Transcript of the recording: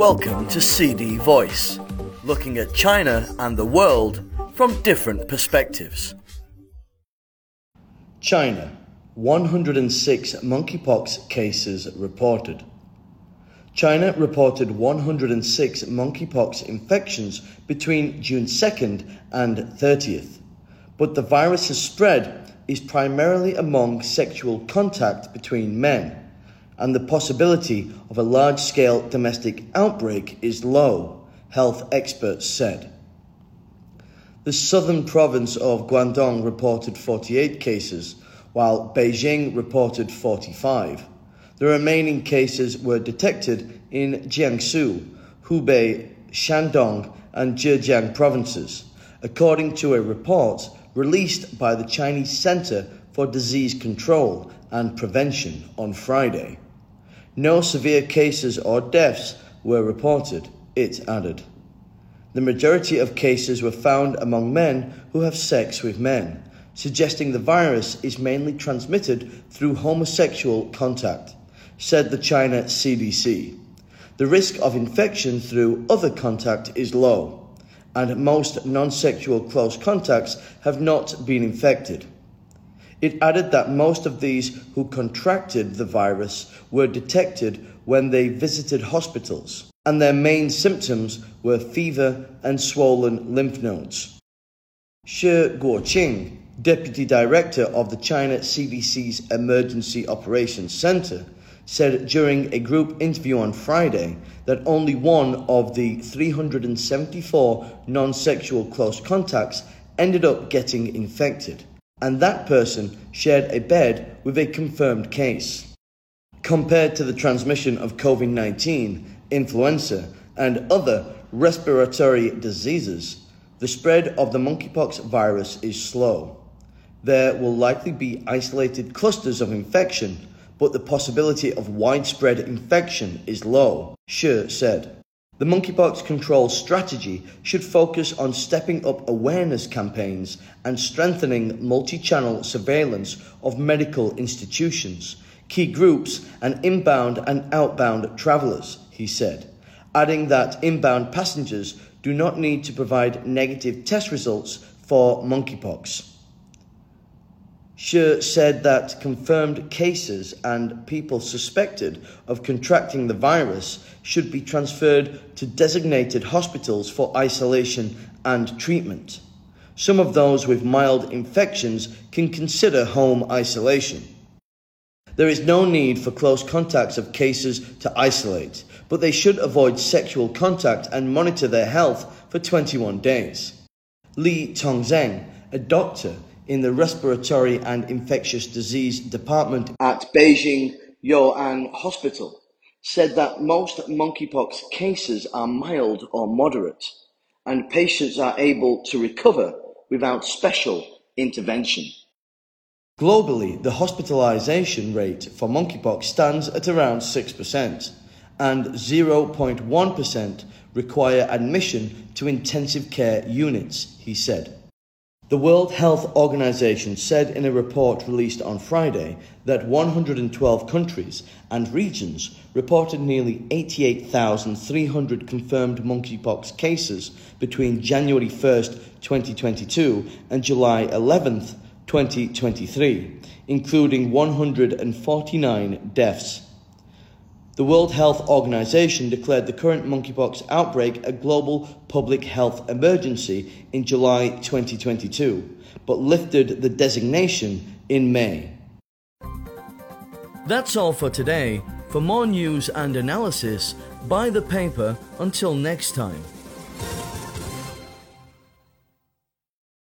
Welcome to CD Voice, looking at China and the world from different perspectives. China 106 monkeypox cases reported. China reported 106 monkeypox infections between June 2nd and 30th, but the virus's spread is primarily among sexual contact between men and the possibility of a large scale domestic outbreak is low, health experts said. The southern province of Guangdong reported 48 cases, while Beijing reported 45. The remaining cases were detected in Jiangsu, Hubei, Shandong, and Zhejiang provinces, according to a report released by the Chinese Center for Disease Control and Prevention on Friday. No severe cases or deaths were reported, it added. The majority of cases were found among men who have sex with men, suggesting the virus is mainly transmitted through homosexual contact, said the China CDC. The risk of infection through other contact is low, and most non sexual close contacts have not been infected. It added that most of these who contracted the virus were detected when they visited hospitals, and their main symptoms were fever and swollen lymph nodes. Shi Guoqing, deputy director of the China CDC's Emergency Operations Center, said during a group interview on Friday that only one of the 374 non sexual close contacts ended up getting infected and that person shared a bed with a confirmed case. Compared to the transmission of COVID 19, influenza, and other respiratory diseases, the spread of the monkeypox virus is slow. There will likely be isolated clusters of infection, but the possibility of widespread infection is low, Shi said. The monkeypox control strategy should focus on stepping up awareness campaigns and strengthening multi channel surveillance of medical institutions, key groups, and inbound and outbound travellers, he said, adding that inbound passengers do not need to provide negative test results for monkeypox. Shi said that confirmed cases and people suspected of contracting the virus should be transferred to designated hospitals for isolation and treatment. Some of those with mild infections can consider home isolation. There is no need for close contacts of cases to isolate, but they should avoid sexual contact and monitor their health for 21 days. Li Tongzeng, a doctor in the Respiratory and Infectious Disease Department at Beijing You'an Hospital, said that most monkeypox cases are mild or moderate, and patients are able to recover without special intervention. Globally, the hospitalization rate for monkeypox stands at around 6%, and 0.1% require admission to intensive care units, he said. The World Health Organization said in a report released on Friday that 112 countries and regions reported nearly 88,300 confirmed monkeypox cases between January 1st, 2022 and July 11th, 2023, including 149 deaths. The World Health Organization declared the current monkeypox outbreak a global public health emergency in July 2022, but lifted the designation in May. That's all for today. For more news and analysis, buy the paper. Until next time.